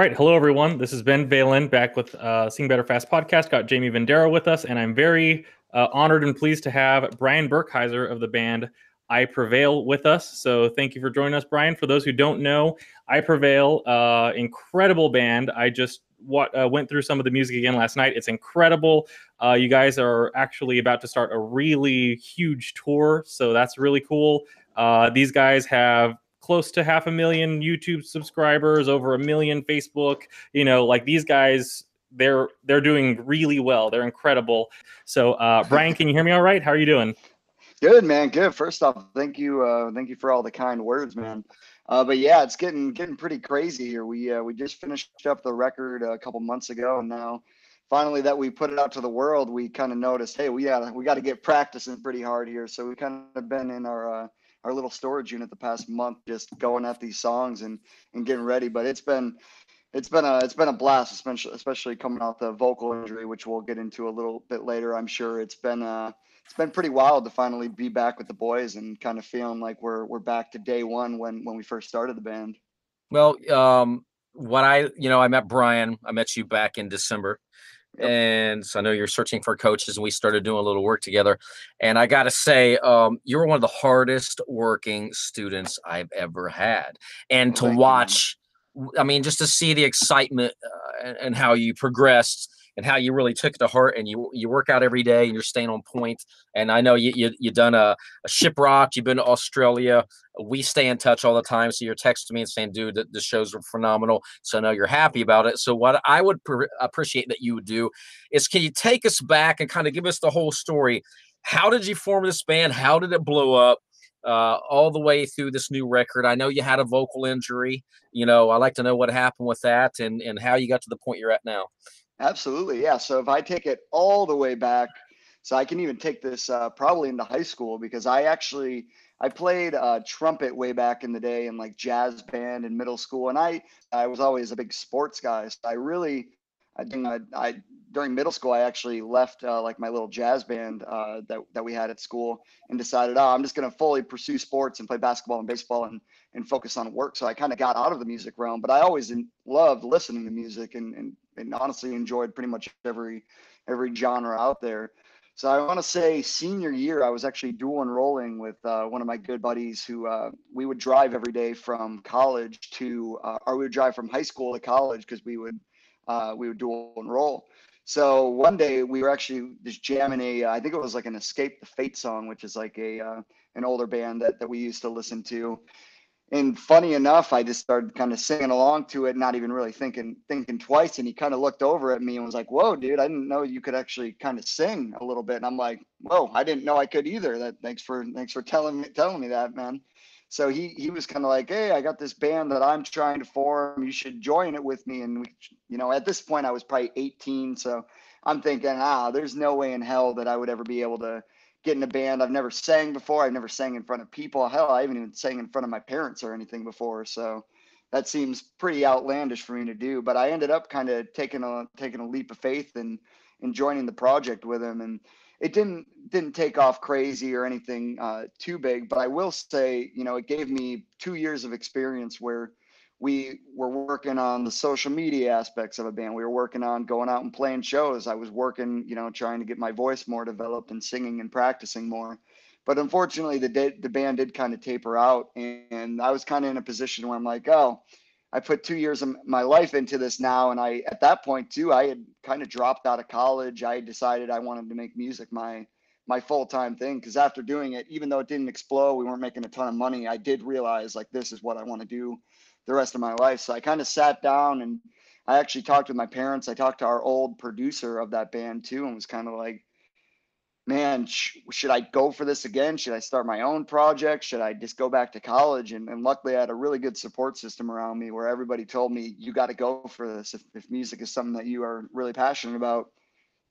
Right. Hello, everyone. This is Ben Valen back with uh, Sing Better Fast podcast. Got Jamie Vendera with us, and I'm very uh, honored and pleased to have Brian Burkheiser of the band I Prevail with us. So thank you for joining us, Brian. For those who don't know, I Prevail, uh, incredible band. I just what uh, went through some of the music again last night. It's incredible. Uh, you guys are actually about to start a really huge tour, so that's really cool. Uh, these guys have close to half a million YouTube subscribers, over a million Facebook. You know, like these guys, they're they're doing really well. They're incredible. So, uh, Brian, can you hear me all right? How are you doing? Good, man. Good. First off, thank you, uh, thank you for all the kind words, man. Uh, but yeah, it's getting getting pretty crazy here. We uh, we just finished up the record a couple months ago, and now finally that we put it out to the world, we kind of noticed, hey, we got we got to get practicing pretty hard here. So we kind of been in our uh, our little storage unit the past month, just going at these songs and and getting ready. But it's been it's been a it's been a blast, especially especially coming off the vocal injury, which we'll get into a little bit later. I'm sure it's been uh it's been pretty wild to finally be back with the boys and kind of feeling like we're we're back to day one when when we first started the band. Well, um, what I you know I met Brian, I met you back in December. Yep. And so I know you're searching for coaches, and we started doing a little work together. And I got to say, um, you're one of the hardest working students I've ever had. And to watch, I mean, just to see the excitement uh, and, and how you progressed and how you really took it to heart and you you work out every day and you're staying on point. And I know you you you done a, a shiprock, you've been to Australia. We stay in touch all the time, so you're texting me and saying, "Dude, the, the shows are phenomenal." So I know you're happy about it. So what I would pr- appreciate that you would do is, can you take us back and kind of give us the whole story? How did you form this band? How did it blow up? uh, all the way through this new record. I know you had a vocal injury. You know, I like to know what happened with that and and how you got to the point you're at now. Absolutely, yeah. So if I take it all the way back, so I can even take this uh, probably into high school because I actually I played uh, trumpet way back in the day in like jazz band in middle school, and I I was always a big sports guy. So I really I I, I during middle school I actually left uh, like my little jazz band uh, that that we had at school and decided oh I'm just gonna fully pursue sports and play basketball and baseball and and focus on work. So I kind of got out of the music realm, but I always loved listening to music and, and and honestly enjoyed pretty much every every genre out there. So I want to say senior year, I was actually dual enrolling with uh, one of my good buddies who uh, we would drive every day from college to, uh, or we would drive from high school to college because we would uh, we would dual enroll. So one day we were actually just jamming a, I think it was like an Escape the Fate song, which is like a uh, an older band that that we used to listen to and funny enough, I just started kind of singing along to it, not even really thinking thinking twice. And he kind of looked over at me and was like, "Whoa, dude! I didn't know you could actually kind of sing a little bit." And I'm like, "Whoa, I didn't know I could either." That thanks for thanks for telling me telling me that, man. So he he was kind of like, "Hey, I got this band that I'm trying to form. You should join it with me." And we, you know, at this point, I was probably 18, so I'm thinking, ah, there's no way in hell that I would ever be able to get in a band. I've never sang before. I've never sang in front of people. Hell, I haven't even sang in front of my parents or anything before. So that seems pretty outlandish for me to do. But I ended up kind of taking a taking a leap of faith and and joining the project with him. And it didn't didn't take off crazy or anything uh, too big. But I will say, you know, it gave me two years of experience where we were working on the social media aspects of a band. We were working on going out and playing shows. I was working, you know, trying to get my voice more developed and singing and practicing more. But unfortunately, the the band did kind of taper out, and I was kind of in a position where I'm like, oh, I put two years of my life into this now, and I at that point too, I had kind of dropped out of college. I decided I wanted to make music my my full time thing because after doing it, even though it didn't explode, we weren't making a ton of money. I did realize like this is what I want to do the rest of my life. So I kind of sat down and I actually talked with my parents. I talked to our old producer of that band too, and was kind of like, man, sh- should I go for this again? Should I start my own project? Should I just go back to college? And, and luckily, I had a really good support system around me where everybody told me, you got to go for this. If, if music is something that you are really passionate about,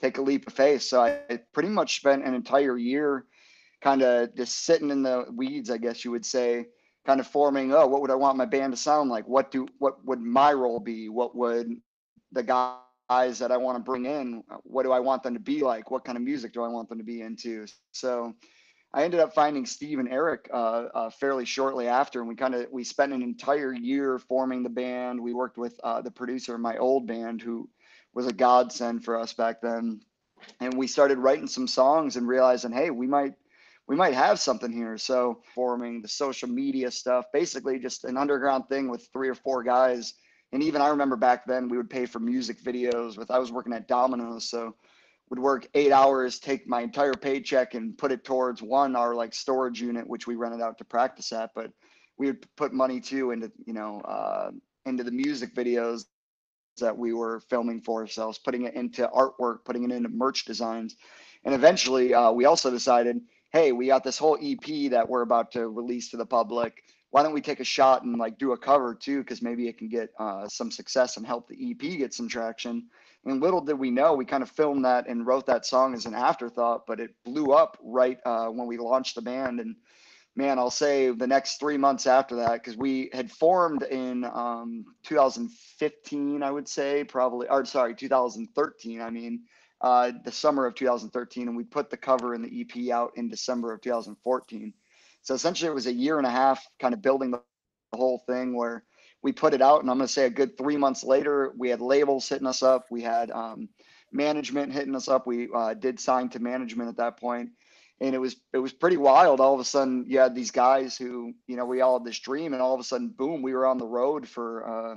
take a leap of faith. So I pretty much spent an entire year kind of just sitting in the weeds, I guess you would say, kind of forming oh what would i want my band to sound like? What do what would my role be? What would the guys that i want to bring in what do i want them to be like? What kind of music do i want them to be into? So I ended up finding Steve and Eric uh, uh, fairly shortly after, and we kind of we spent an entire year forming the band. We worked with uh, the producer of my old band, who was a godsend for us back then, and we started writing some songs and realizing, hey, we might we might have something here. So forming the social media stuff, basically just an underground thing with three or four guys. And even I remember back then we would pay for music videos with I was working at Domino's, so would work eight hours, take my entire paycheck and put it towards one, our like storage unit, which we rented out to practice at. But we would put money too into, you know, uh, into the music videos that we were filming for ourselves, putting it into artwork, putting it into merch designs. And eventually uh, we also decided, hey, we got this whole EP that we're about to release to the public. Why don't we take a shot and like do a cover too? Because maybe it can get uh, some success and help the EP get some traction. And little did we know, we kind of filmed that and wrote that song as an afterthought, but it blew up right uh, when we launched the band. And man, I'll say the next three months after that, because we had formed in um, 2015, I would say, probably, or sorry, 2013. I mean, uh, the summer of 2013, and we put the cover and the EP out in December of 2014. So essentially, it was a year and a half kind of building the whole thing where we put it out, and I'm going to say a good three months later, we had labels hitting us up. We had um, management hitting us up. We uh, did sign to management at that point, and it was it was pretty wild. All of a sudden, you had these guys who you know we all had this dream, and all of a sudden, boom, we were on the road for uh,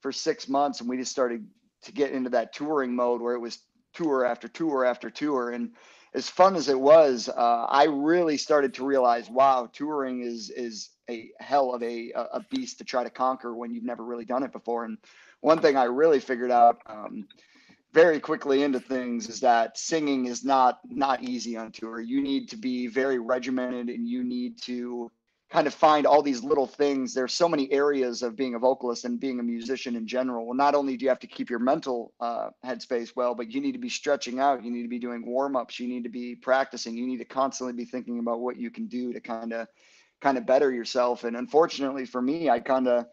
for six months, and we just started to get into that touring mode where it was tour after tour after tour, and as fun as it was, uh, I really started to realize, wow, touring is is a hell of a a beast to try to conquer when you've never really done it before. And one thing I really figured out um, very quickly into things is that singing is not not easy on tour. You need to be very regimented, and you need to kind of find all these little things. There's so many areas of being a vocalist and being a musician in general. Well, not only do you have to keep your mental uh, headspace well, but you need to be stretching out. You need to be doing warm ups. You need to be practicing. You need to constantly be thinking about what you can do to kind of kind of better yourself. And unfortunately for me, I kind of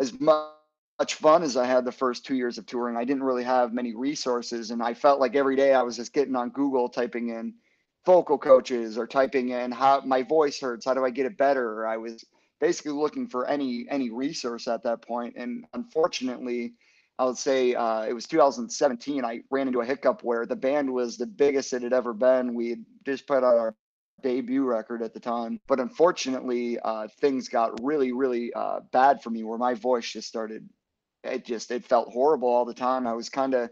as much fun as I had the first two years of touring, I didn't really have many resources, and I felt like every day I was just getting on Google, typing in vocal coaches or typing in how my voice hurts. How do i get it better? I was basically looking for any any resource at that point and unfortunately i would say uh, it was 2017 i ran into a hiccup where the band was the biggest it had ever been. We had just put out our debut record at the time but unfortunately uh, things got really really uh, bad for me where my voice just started it just it felt horrible all the time. I was kind of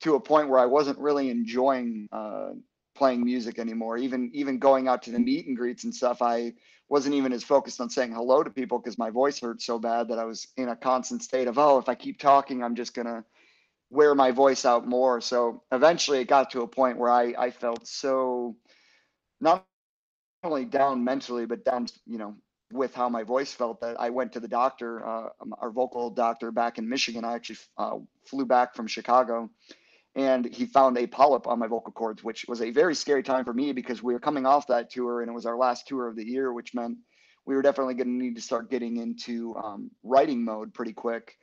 to a point where i wasn't really enjoying uh, playing music anymore. Even even going out to the meet and greets and stuff, I wasn't even as focused on saying hello to people because my voice hurt so bad that I was in a constant state of oh, if I keep talking, I'm just gonna wear my voice out more. So eventually, it got to a point where I I felt so not only down mentally, but down you know with how my voice felt that I went to the doctor, uh, our vocal doctor back in Michigan. I actually uh, flew back from Chicago and he found a polyp on my vocal cords, which was a very scary time for me because we were coming off that tour and it was our last tour of the year, which meant we were definitely going to need to start getting into um, writing mode pretty quick.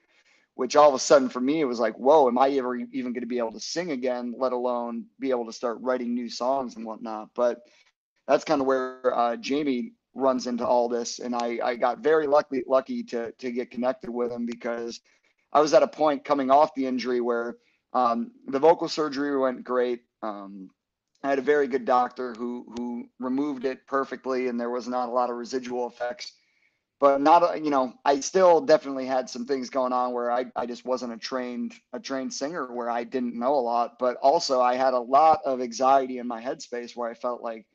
Which all of a sudden for me it was like, whoa, am I ever even going to be able to sing again, let alone be able to start writing new songs and whatnot? But that's kind of where uh, Jamie runs into all this, and I I got very lucky lucky to to get connected with him because I was at a point coming off the injury where um, the vocal surgery went great. Um, I had a very good doctor who who removed it perfectly, and there was not a lot of residual effects. But not, you know, I still definitely had some things going on where I, I just wasn't a trained a trained singer where I didn't know a lot. But also I had a lot of anxiety in my headspace where I felt like,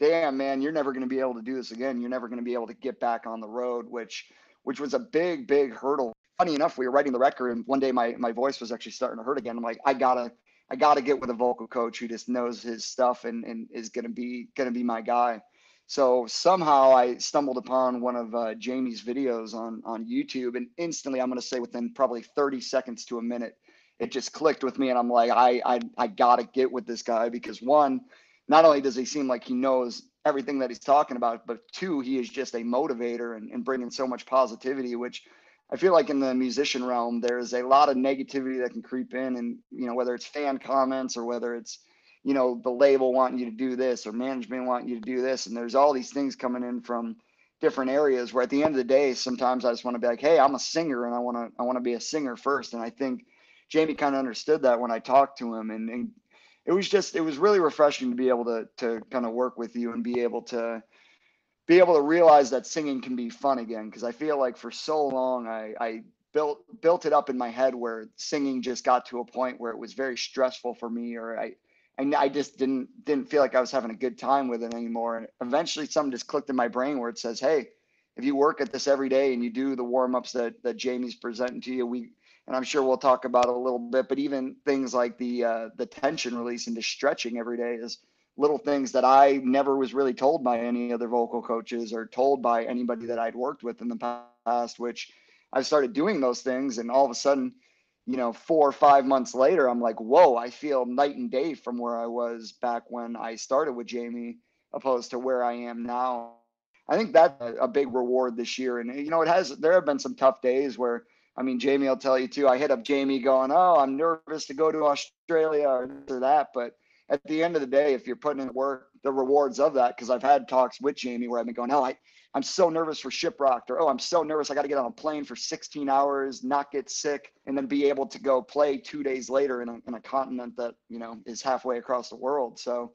damn man, you're never going to be able to do this again. You're never going to be able to get back on the road, which which was a big big hurdle funny enough, we were writing the record, and one day my my voice was actually starting to hurt again. I'm like, I gotta I gotta get with a vocal coach who just knows his stuff and and is gonna be gonna be my guy. So somehow I stumbled upon one of uh, Jamie's videos on on YouTube, and instantly I'm gonna say within probably 30 seconds to a minute, it just clicked with me, and I'm like, I I I gotta get with this guy because one, not only does he seem like he knows everything that he's talking about, but two, he is just a motivator and, and bringing so much positivity, which I feel like in the musician realm, there's a lot of negativity that can creep in, and you know whether it's fan comments or whether it's you know, the label wanting you to do this or management wanting you to do this. And there's all these things coming in from different areas where at the end of the day, sometimes I just want to be like, Hey, I'm a singer and I want to, I want to be a singer first. And I think Jamie kind of understood that when I talked to him and, and it was just, it was really refreshing to be able to, to kind of work with you and be able to, be able to realize that singing can be fun again. Cause I feel like for so long, I, I built, built it up in my head where singing just got to a point where it was very stressful for me or I, and I just didn't didn't feel like I was having a good time with it anymore. And eventually, something just clicked in my brain where it says, "Hey, if you work at this every day and you do the warm ups that that Jamie's presenting to you, we and I'm sure we'll talk about a little bit, but even things like the uh, the tension release and into stretching every day is little things that I never was really told by any other vocal coaches or told by anybody that I'd worked with in the past, which I started doing those things and all of a sudden you know, four or five months later, I'm like, whoa, I feel night and day from where I was back when I started with Jamie, opposed to where I am now. I think that's a, big reward this year. And, you know, it has, there have been some tough days where, I mean, Jamie will tell you too, I hit up Jamie going, oh, I'm nervous to go to Australia or, or that. But at the end of the day, if you're putting in the work, the rewards of that, because I've had talks with Jamie where I've been going, oh, I, I'm so nervous for ShipRocked, or oh, I'm so nervous I got to get on a plane for 16 hours, not get sick, and then be able to go play two days later in a, in a continent that you know is halfway across the world. So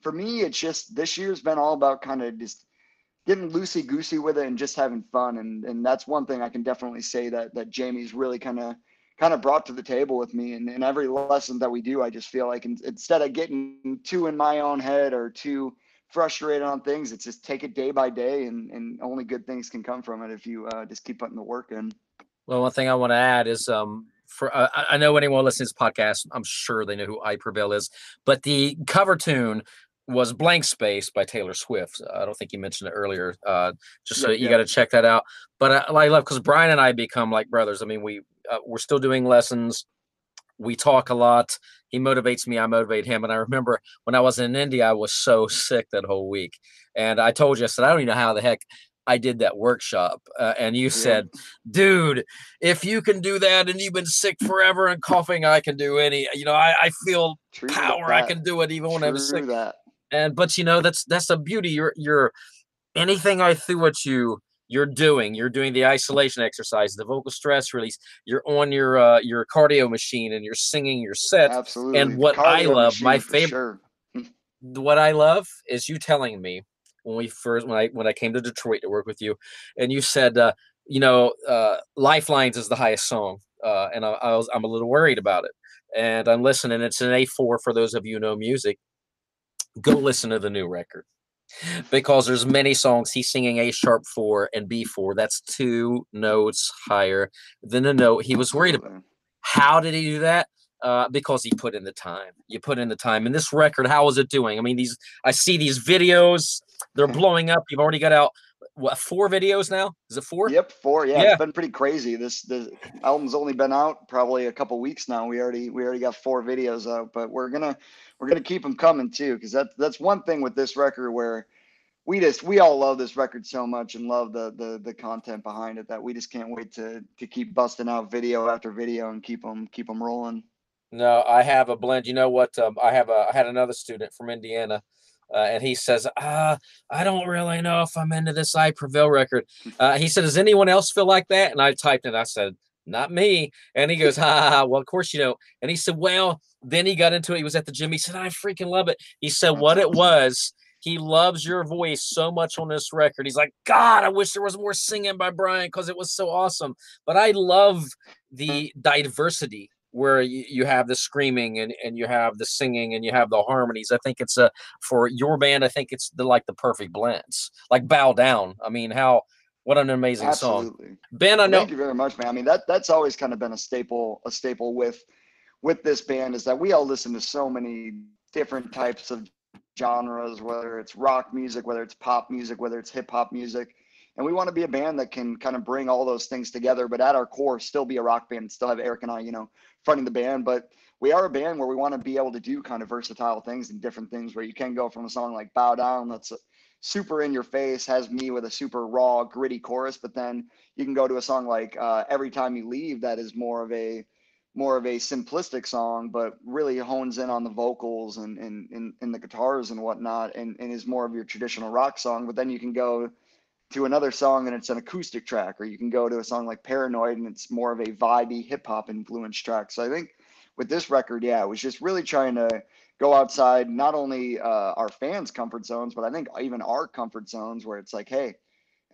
for me, it's just this year's been all about kind of just getting loosey goosey with it and just having fun, and and that's one thing I can definitely say that that Jamie's really kind of kind of brought to the table with me and, and every lesson that we do i just feel like in, instead of getting too in my own head or too frustrated on things. It's just take it day by day, and and only good things can come from it if you uh, just keep putting the work in. Well, one thing I want to add is um for uh, I know anyone listening to this podcast, I'm sure they know who I Prevail is, but the cover tune was Blank Space by Taylor Swift. I don't think you mentioned it earlier. Uh, just so yeah, you yeah. got to check that out. But I, I love because Brian and I become like brothers. I mean, we uh, we're still doing lessons we talk a lot. He motivates me. I motivate him. And I remember when I was in India, I was so sick that whole week. And I told you, I said, I don't even know how the heck I did that workshop. Uh, and you yeah. said, dude, if you can do that and you've been sick forever and coughing, I can do any, you know, I, I feel True power. I can do it even when I'm sick. That. And, but you know, that's, that's a beauty. You're, you're, anything I threw at you, you're doing you're doing the isolation exercise the vocal stress release you're on your uh your cardio machine and you're singing your set absolutely and what i love my favorite sure. what i love is you telling me when we first when i when i came to detroit to work with you and you said uh you know uh lifelines is the highest song uh and I, I was i'm a little worried about it. And i'm listening it's an a4 for those of you know music. Go listen to the new record because there's many songs he's singing A sharp four and B four. That's two notes higher than a note he was worried about. How did he do that? Uh, because he put in the time. You put in the time. And this record, how is it doing? I mean, these I see these videos, they're blowing up. You've already got out what four videos now? Is it four? Yep, four. Yeah, yeah. it's been pretty crazy. This the album's only been out probably a couple weeks now. We already we already got four videos out, but we're gonna we're gonna keep them coming too, because that's that's one thing with this record where we just we all love this record so much and love the the the content behind it that we just can't wait to to keep busting out video after video and keep them keep them rolling. No, I have a blend. You know what? Um, I have a I had another student from Indiana. Uh, and he says, uh, I don't really know if I'm into this I Prevail record. Uh, he said, Does anyone else feel like that? And I typed it. I said, Not me. And he goes, ha, ha, ha, Well, of course you don't. And he said, Well, then he got into it. He was at the gym. He said, I freaking love it. He said, What it was, he loves your voice so much on this record. He's like, God, I wish there was more singing by Brian because it was so awesome. But I love the diversity where you, you have the screaming and, and you have the singing and you have the harmonies. I think it's a for your band. I think it's the like the perfect blends. Like bow down. I mean, how what an amazing Absolutely. song, Ben. I know. Thank you very much, man. I mean that that's always kind of been a staple a staple with with this band is that we all listen to so many different types of genres, whether it's rock music, whether it's pop music, whether it's hip hop music. And we want to be a band that can kind of bring all those things together, but at our core, still be a rock band, still have Eric and I, you know, fronting the band. But we are a band where we want to be able to do kind of versatile things and different things where you can go from a song like Bow Down, that's super in your face, has me with a super raw, gritty chorus, but then you can go to a song like uh, Every Time You Leave that is more of a more of a simplistic song, but really hones in on the vocals and and, and, and the guitars and whatnot, and, and is more of your traditional rock song. But then you can go to another song and it's an acoustic track, or you can go to a song like Paranoid and it's more of a vibey hip hop influence track. So I think with this record, yeah, it was just really trying to go outside not only uh, our fans' comfort zones, but I think even our comfort zones where it's like, hey,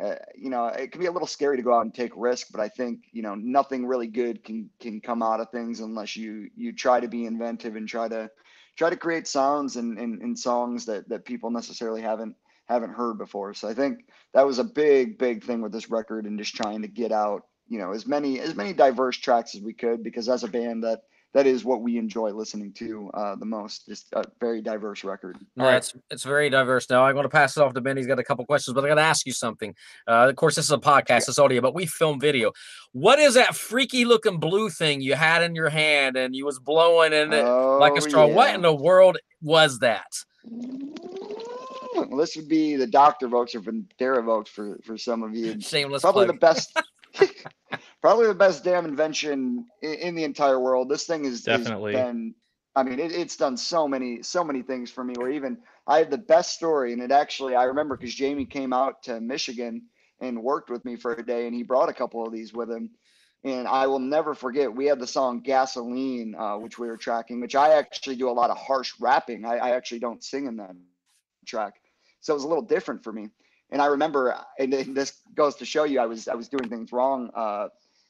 uh, you know, it can be a little scary to go out and take risk, but I think you know nothing really good can can come out of things unless you you try to be inventive and try to try to create sounds and, and, and songs that that people necessarily haven't haven't heard before. So I think that was a big big thing with this record and just trying to get out you know as many as many diverse tracks as we could because as a band that that is what we enjoy listening to uh, the most. Just a very diverse record. No, right. it's it's very diverse. Now I'm going to pass it off to Ben. He's got a couple questions, but I got to ask you something. Uh, of course, this is a podcast, it's audio, but we film video. What is that freaky looking blue thing you had in your hand and you was blowing in it oh, like a straw? Yeah. What in the world was that? Well, this would be the Doctor VOX or Vendera VOX for for some of you. Shameless. Probably plug. the best. probably the best damn invention in, in the entire world. This thing is definitely been. I mean, it, it's done so many, so many things for me. Where even I have the best story, and it actually I remember because Jamie came out to Michigan and worked with me for a day, and he brought a couple of these with him. And I will never forget. We had the song "Gasoline," uh, which we were tracking. Which I actually do a lot of harsh rapping. I, I actually don't sing in that track, so it was a little different for me and I remember, and this goes to show you, I was I was doing things wrong uh,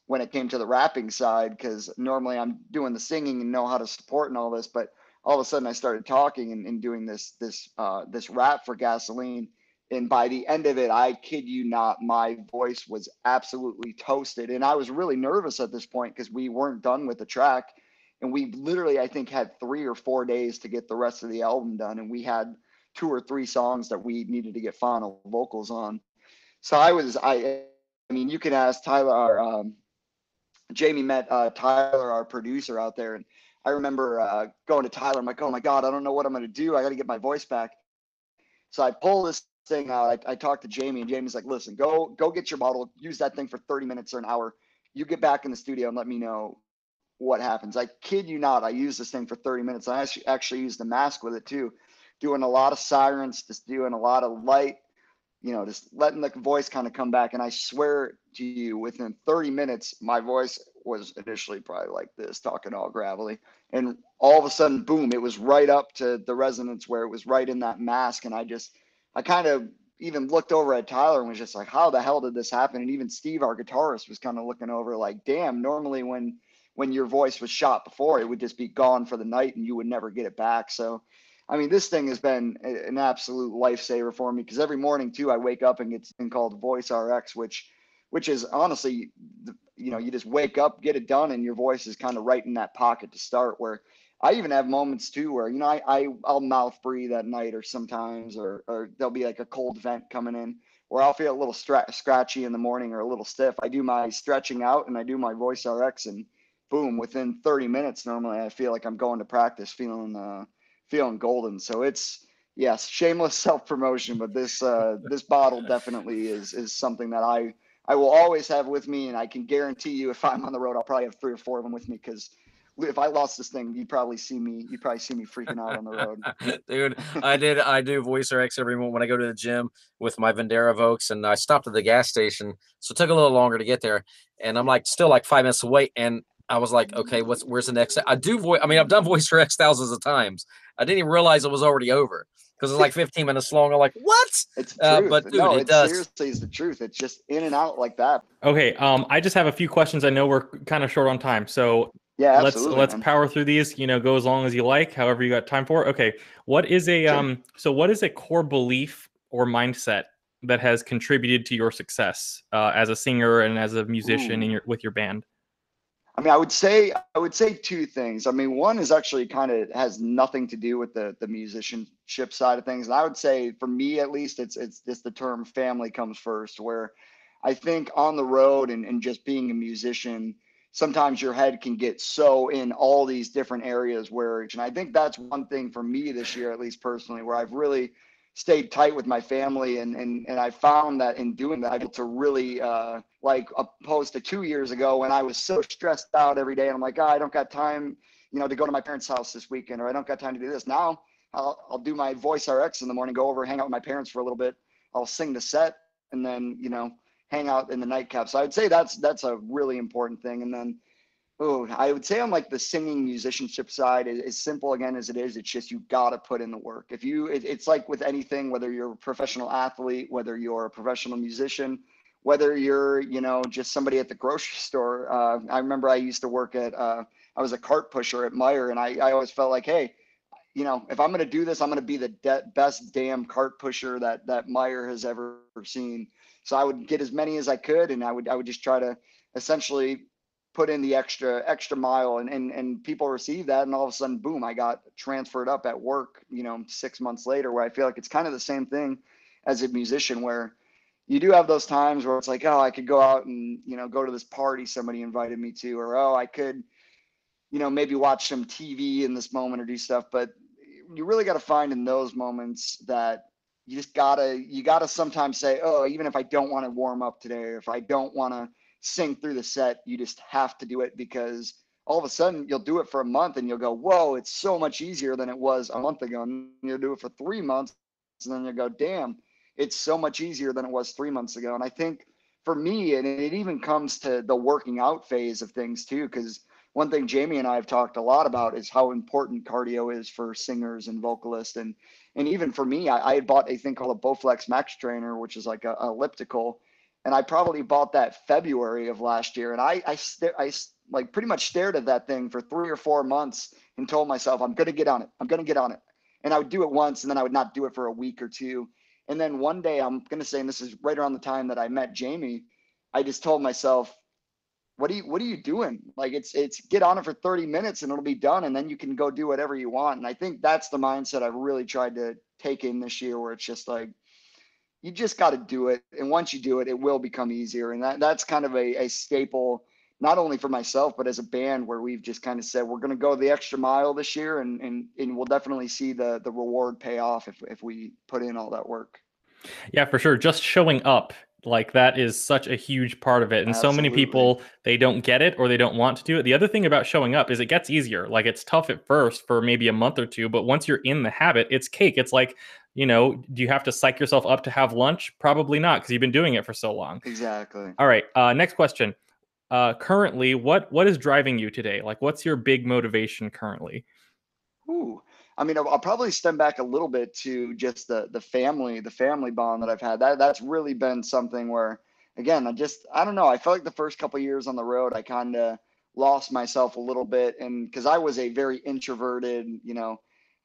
when it came to the rapping side because normally I'm doing the singing and know how to support and all this, but all of a sudden I started talking and, and doing this this uh, this rap for gasoline, and by the end of it, I kid you not, my voice was absolutely toasted, and I was really nervous at this point because we weren't done with the track, and we literally I think had three or four days to get the rest of the album done, and we had two or three songs that we needed to get final vocals on. So I was I I mean you can ask Tyler um, Jamie met uh, Tyler our producer out there and I remember uh, going to Tyler I'm like oh my god I don't know what I'm gonna do I got to get my voice back. So I pull this thing out I, I talked to Jamie and Jamie's like listen go go get your bottle use that thing for 30 minutes or an hour you get back in the studio and let me know what happens. I kid you not, I used this thing for 30 minutes. I actually actually used the mask with it too doing a lot of sirens, just doing a lot of light, you know, just letting the voice kind of come back. And I swear to you, within 30 minutes, my voice was initially probably like this, talking all gravelly. And all of a sudden, boom, it was right up to the resonance where it was right in that mask. And I just, I kind of even looked over at Tyler and was just like, how the hell did this happen? And even Steve, our guitarist, was kind of looking over like, damn, normally when, when your voice was shot before, it would just be gone for the night and you would never get it back. So I mean, this thing has been an absolute lifesaver for me because every morning too, I wake up and get something called Voice RX, which, which is honestly, you know, you just wake up, get it done, and your voice is kind of right in that pocket to start. Where I even have moments too where you know I, I I'll mouth breathe at night or sometimes, or or there'll be like a cold vent coming in, or I'll feel a little scratchy in the morning or a little stiff. I do my stretching out and I do my Voice RX, and boom, within 30 minutes normally I feel like I'm going to practice feeling. Uh, feeling golden. So it's yes, shameless self promotion, but this uh, this bottle definitely is is something that I I will always have with me, and I can guarantee you, if I'm on the road, I'll probably have three or four of them with me because if I lost this thing, you'd probably see me. You'd probably see me freaking out on the road. Dude, I did. I do Voice RX every morning when I go to the gym with my Vendera VOX, and I stopped at the gas station, so it took a little longer to get there. And I'm like still like five minutes away, and I was like, okay, what's where's the next? I do voice. I mean, I've done Voice RX thousands of times. I didn't even realize it was already over because it's like 15 minutes long. I'm like, what? It's uh, but dude, no, it, it does. seriously is the truth. It's just in and out like that. Okay. Um, I just have a few questions. I know we're kind of short on time, so yeah, let's let's man. power through these. You know, go as long as you like, however you got time for. Okay. What is a sure. um? So what is a core belief or mindset that has contributed to your success uh, as a singer and as a musician Ooh. in your with your band? I mean, I would say I would say two things. I mean, one is actually kind of has nothing to do with the the musicianship side of things, and I would say for me at least, it's it's the term family comes first. Where I think on the road and, and just being a musician, sometimes your head can get so in all these different areas where, and I think that's one thing for me this year, at least personally, where I've really stayed tight with my family and and and I found that in doing that, I'm able to really uh, like opposed to two years ago when I was so stressed out every day and I'm like, oh, I don't got time, you know, to go to my parents' house this weekend or I don't got time to do this. Now I'll I'll do my voice RX in the morning, go over, hang out with my parents for a little bit. I'll sing the set and then you know hang out in the nightcap. So I'd say that's that's a really important thing. And then Oh, I would say on like the singing musicianship side, as simple again as it is, it's just you got to put in the work. If you, it, it's like with anything, whether you're a professional athlete, whether you're a professional musician, whether you're, you know, just somebody at the grocery store. Uh, I remember I used to work at, uh, I was a cart pusher at Meijer, and I, I always felt like, hey, you know, if I'm going to do this, I'm going to be the de- best damn cart pusher that that Meijer has ever seen. So I would get as many as I could, and I would I would just try to essentially put in the extra extra mile and, and and people receive that and all of a sudden boom i got transferred up at work you know six months later where i feel like it's kind of the same thing as a musician where you do have those times where it's like oh i could go out and you know go to this party somebody invited me to or oh i could you know maybe watch some tv in this moment or do stuff. But you really got to find in those moments that you just gotta you gotta sometimes say oh even if i don't want to warm up today or if i don't want to sing through the set. You just have to do it because all of a sudden you'll do it for a month and you'll go, whoa, it's so much easier than it was a month ago. And you'll do it for three months and then you'll go, damn, it's so much easier than it was three months ago. And I think for me, and it even comes to the working out phase of things too, because one thing Jamie and I have talked a lot about is how important cardio is for singers and vocalists. And and even for me, I, I had bought a thing called a Bowflex Max Trainer, which is like a, a elliptical and I probably bought that February of last year, and I I, st- I like pretty much stared at that thing for three or four months and told myself I'm gonna get on it. I'm gonna get on it, and I would do it once, and then I would not do it for a week or two, and then one day I'm gonna say, and this is right around the time that I met Jamie, I just told myself, what are you what are you doing? Like it's it's get on it for 30 minutes and it'll be done, and then you can go do whatever you want. And I think that's the mindset I've really tried to take in this year, where it's just like you just got to do it. And once you do it, it will become easier. And that, that's kind of a, a staple, not only for myself, but as a band where we've just kind of said, we're going to go the extra mile this year and, and, and we'll definitely see the, the reward pay off if, if we put in all that work. Yeah, for sure. Just showing up like that is such a huge part of it and Absolutely. so many people they don't get it or they don't want to do it the other thing about showing up is it gets easier like it's tough at first for maybe a month or two but once you're in the habit it's cake it's like you know, do you have to psych yourself up to have lunch? Probably not, because you've been doing it for so long. Exactly. All right. Uh, next question. Uh, currently, what what is driving you today? Like, what's your big motivation currently? Ooh, I mean, I'll, I'll, probably stem back a little bit to just the the family, the family bond that I've had. That that's really been something where, again, I just I don't know. I felt like the first couple years on the road, I kind of lost myself a little bit, and because I was a very introverted, you know,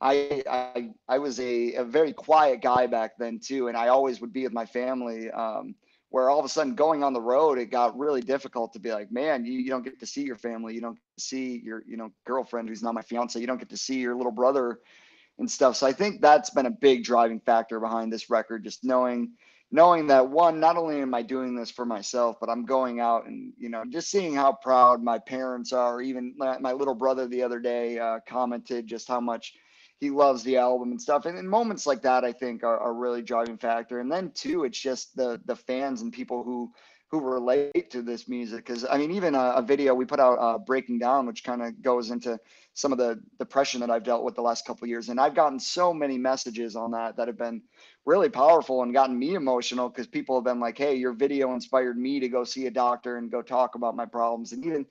I, I was a, a very quiet guy back then too, and I always would be with my family. Um, where all of a sudden going on the road, it got really difficult to be like, man, you, you don't get to see your family, you don't see your you know girlfriend who's not my fiance, you don't get to see your little brother and stuff. So I think that's been a big driving factor behind this record, just knowing knowing that one, not only am I doing this for myself, but I'm going out and you know just seeing how proud my parents are. Even my, my little brother the other day uh, commented just how much he loves the album and stuff. And, in moments like that, I think are, are really driving factor. And then too, it's just the the fans and people who who relate to this music. Because I mean, even a, a, video we put out, uh, "Breaking Down," which kind of goes into some of the depression that I've dealt with the last couple years, and I've gotten so many messages on that that have been really powerful and gotten me emotional because people have been like, "Hey, your video inspired me to go see a doctor and go talk about my problems." And even,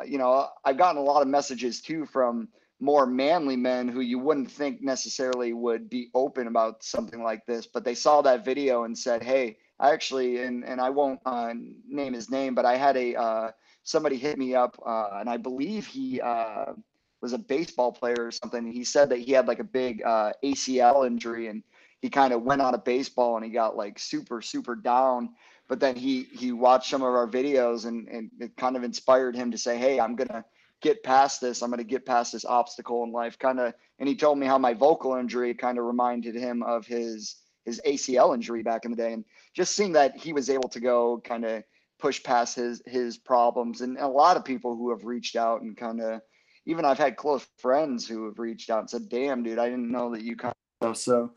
uh, you know, I've gotten a lot of messages too from more manly men who you wouldn't think necessarily would be open about something like this, but they saw that video and said, "Hey, I actually," and and I won't uh, name his name, but I had a uh, somebody hit me up, uh, and I believe he uh, was a baseball player or something. He said that he had like a big uh, ACL injury, and he kind of went out of baseball, and he got like super super down. But then he he watched some of our videos, and and it kind of inspired him to say, "Hey, I'm gonna." Get past this. I'm going to get past this obstacle in life. Kind of, and he told me how my vocal injury kind of reminded him of his his ACL injury back in the day, and just seeing that he was able to go kind of push past his his problems, and a lot of people who have reached out and kind of, even I've had close friends who have reached out and said, "Damn, dude, I didn't know that you kind of so."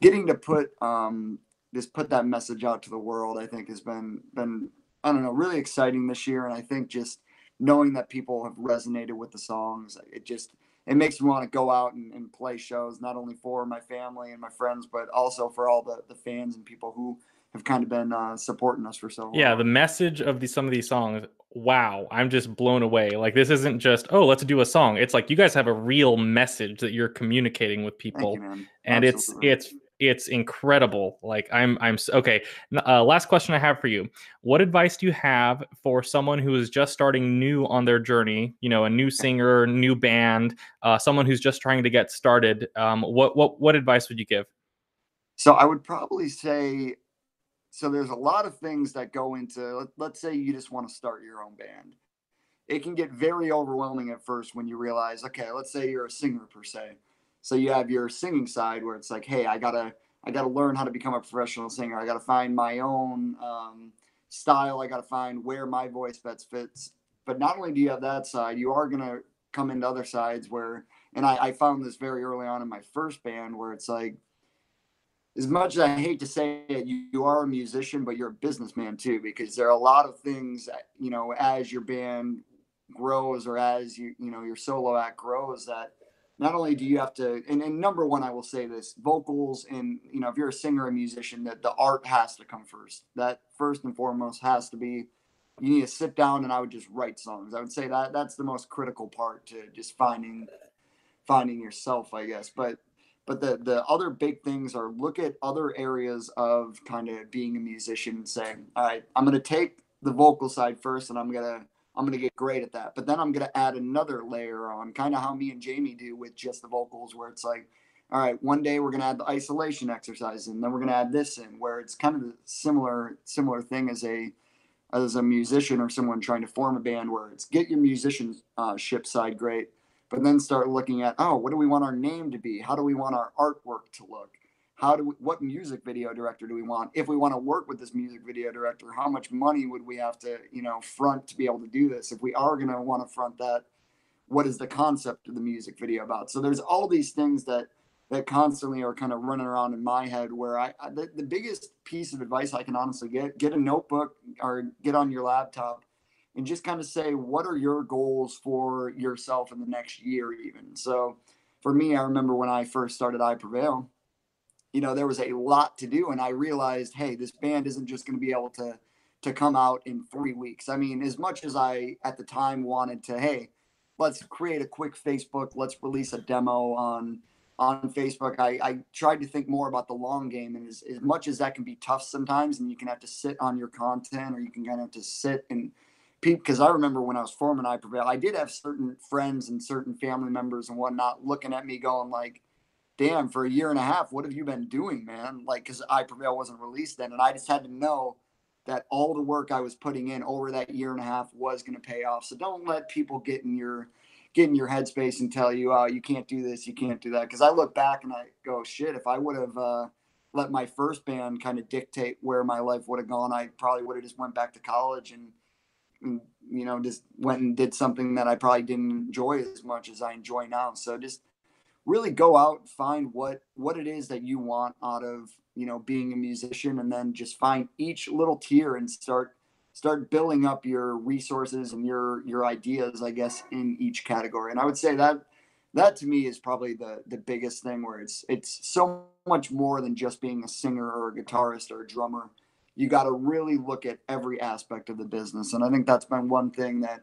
getting to put um, just put that message out to the world, I think has been been I don't know really exciting this year, and I think just knowing that people have resonated with the songs, it just it makes me want to go out and, and play shows not only for my family and my friends, but also for all the the fans and people who have kind of been uh, supporting us for so long. Yeah, the message of the, some of these songs, wow, I'm just blown away. Like this isn't just oh, let's do a song. It's like you guys have a real message that you're communicating with people, you, and Absolutely. it's it's it's incredible. Like I'm I'm okay. Uh, last question I have for you: What advice do you have for someone who is just starting new on their journey? You know, a new singer, new band, uh, someone who's just trying to get started. Um, what what what advice would you give? So I would probably say so there's a lot of things that go into let, us say you just want to start your own band it can get very overwhelming at first when you realize okay let's say you're a singer per se so you have your singing side where it's like hey i gotta i gotta learn how to become a professional singer. I gotta find my own um, style. I gotta find where my voice best fits. But not only do you have that side you are gonna come into other sides where and I, I found this very early on in my first band where it's like as much as I hate to say it, you, you, are a musician, but you're a businessman too, because there are a lot of things, you know, as your band grows or as you, you know, your solo act grows that not only do you have to, and, and number one, I will say this vocals and, you know, if you're a singer a musician that the art has to come first, that first and foremost has to be, you need to sit down and I would just write songs. I would say that that's the most critical part to just finding, finding yourself, I guess. But but the the other big things are look at other areas of kind of being a musician and saying, all right, I'm gonna take the vocal side first, and I'm gonna I'm gonna get great at that. But then I'm gonna add another layer on, kind of how me and Jamie do with just the vocals, where it's like, all right, one day we're gonna add the isolation exercise, and then we're gonna add this in, where it's kind of a similar similar thing as a as a musician or someone trying to form a band, where it's get your musicianship uh, side great, but then start looking at oh what do we want our name to be how do we want our artwork to look how do we, what music video director do we want? If we want to work with this music video director how much money would we have to you know front to be able to do this? If we are going to want to front that what is the concept of the music video about? So there's all these things that that constantly are kind of running around in my head where i, I the, the biggest piece of advice i can honestly get get a notebook or get on your laptop and just kind of say what are your goals for yourself in the next year even? So for me i remember when i first started i prevail you know there was a lot to do and i realized hey this band isn't just going to be able to to come out in three weeks. I mean as much as i at the time wanted to hey let's create a quick facebook let's release a demo on on facebook i, I tried to think more about the long game and as, as much as that can be tough sometimes and you can have to sit on your content or you can kind of have to sit and peep because I remember when I was forming I Prevail, I did have certain friends and certain family members and whatnot looking at me going like, damn, for a year and a half, what have you been doing, man? Like, because I Prevail wasn't released then. And I just had to know that all the work I was putting in over that year and a half was going to pay off. So don't let people get in your get in your headspace and tell you, oh, you can't do this, you can't do that. Because I look back and I go, shit, if I would have uh, let my first band kind of dictate where my life would have gone, I probably would have just went back to college and – you know, just went and did something that I probably didn't enjoy as much as I enjoy now. So just really go out, find what what it is that you want out of you know being a musician, and then just find each little tier and start start building up your resources and your your ideas, I guess, in each category. And I would say that that to me is probably the the biggest thing where it's it's so much more than just being a singer or a guitarist or a drummer you got to really look at every aspect of the business. And I think that's been one thing that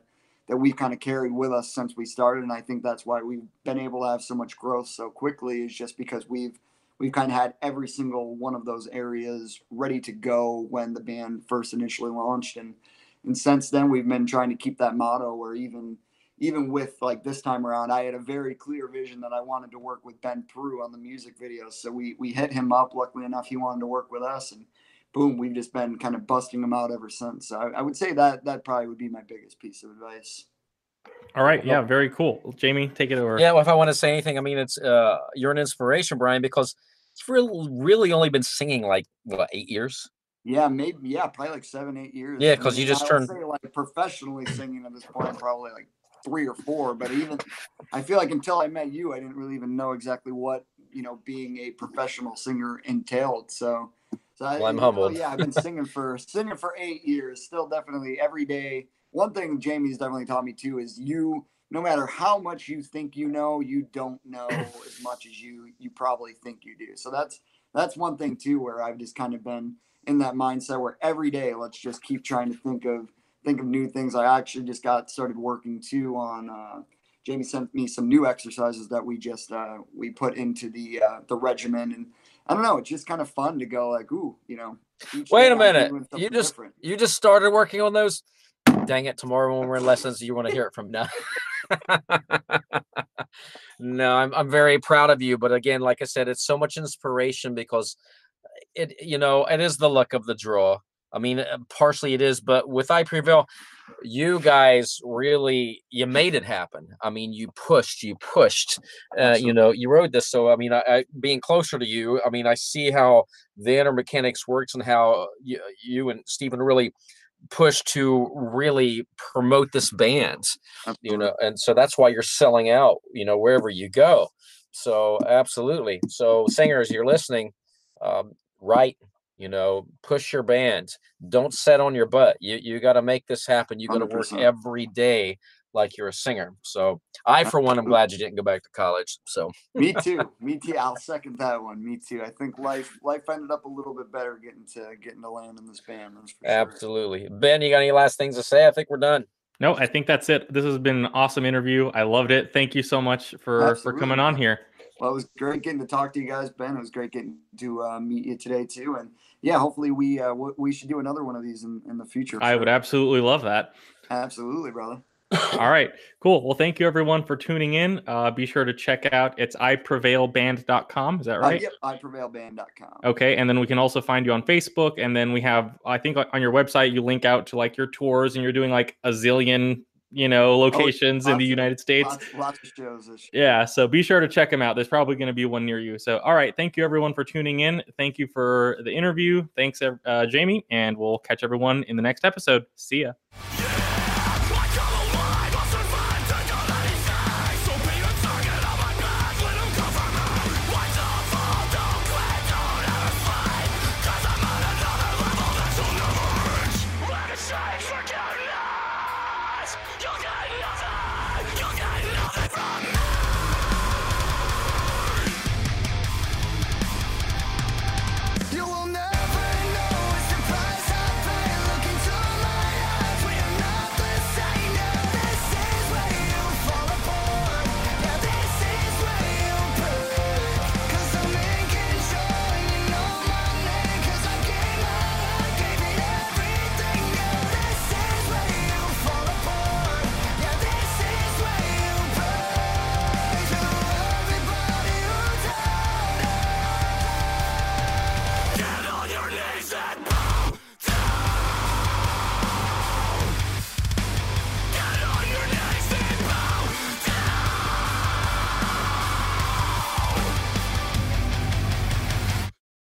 that we've kind of carried with us since we started. And I think that's why we've been able to have so much growth so quickly is just because we've we've kind of had every single one of those areas ready to go when the band first initially launched. And and since then we've been trying to keep that motto or even even with like this time around, I had a very clear vision that I wanted to work with Ben Proulx on the music videos. So we we hit him up. Luckily enough, he wanted to work with us, and boom, we've just been kind of busting them out ever since. So I, I would say that that probably would be my biggest piece of advice. All right. Yeah. Very cool. Jamie, take it over. Yeah. Well, if I want to say anything, I mean, it's uh, you're an inspiration, Brian, because it's really, really only been singing like what eight years. Yeah, maybe. Yeah, probably like seven, eight years. Yeah, because I mean, you just turned like professionally singing at this point, probably like three or four. But even I feel like until I met you, I didn't really even know exactly what you know being a professional singer entailed. So, so well, I'm you humbled. Know, yeah, I've been singing for singing for eight years. Still, definitely every day. One thing Jamie's definitely taught me too is you. No matter how much you think you know, you don't know as much as you you probably think you do. So that's that's one thing too, where I've just kind of been in that mindset where every day let's just keep trying to think of think of new things. I actually just got started working too on. Uh, Jamie sent me some new exercises that we just uh, we put into the uh, the regimen, and I don't know, it's just kind of fun to go like, ooh, you know. Wait a minute, you just different. you just started working on those. Dang it! Tomorrow when we're in lessons, you want to hear it from now. no, I'm I'm very proud of you, but again, like I said, it's so much inspiration because it you know it is the luck of the draw I mean, uh, partially it is, but with I Prevail, you guys really you made it happen. I mean, you pushed, you pushed, uh, you know, you rode this. So I mean, I, I, being closer to you, I mean, I see how the inner mechanics works and how you, you and Stephen really push to really promote this band, you know, and so that's why you're selling out, you know, wherever you go. So absolutely. So singers, you're listening, um, right you know push your band don't set on your butt you you got to make this happen you got to work every day like you're a singer so i for one I'm glad you didn't go back to college so me too me too i'll second that one me too i think life life ended up a little bit better getting to getting to land in this band absolutely sure. ben you got any last things to say i think we're done no i think that's it this has been an awesome interview i loved it thank you so much for absolutely. for coming on here well, it was great getting to talk to you guys, Ben. It was great getting to uh, meet you today too, and yeah, hopefully we uh, w- we should do another one of these in, in the future. I would absolutely love that. Absolutely, brother. All right, cool. Well, thank you everyone for tuning in. Uh, be sure to check out it's iprevailband.com. Is that uh, right? Uh, yep, iprevailband.com. Okay, and then we can also find you on Facebook, and then we have I think on your website you link out to like your tours, and you're doing like a zillion you know oh, locations oh, in the United States. Lots, lots of shows. Yeah, so be sure to check them out. There's probably going to be one near you. So, all right, thank you everyone for tuning in. Thank you for the interview. Thanks, uh, Jamie, and we'll catch everyone in the next episode. See ya.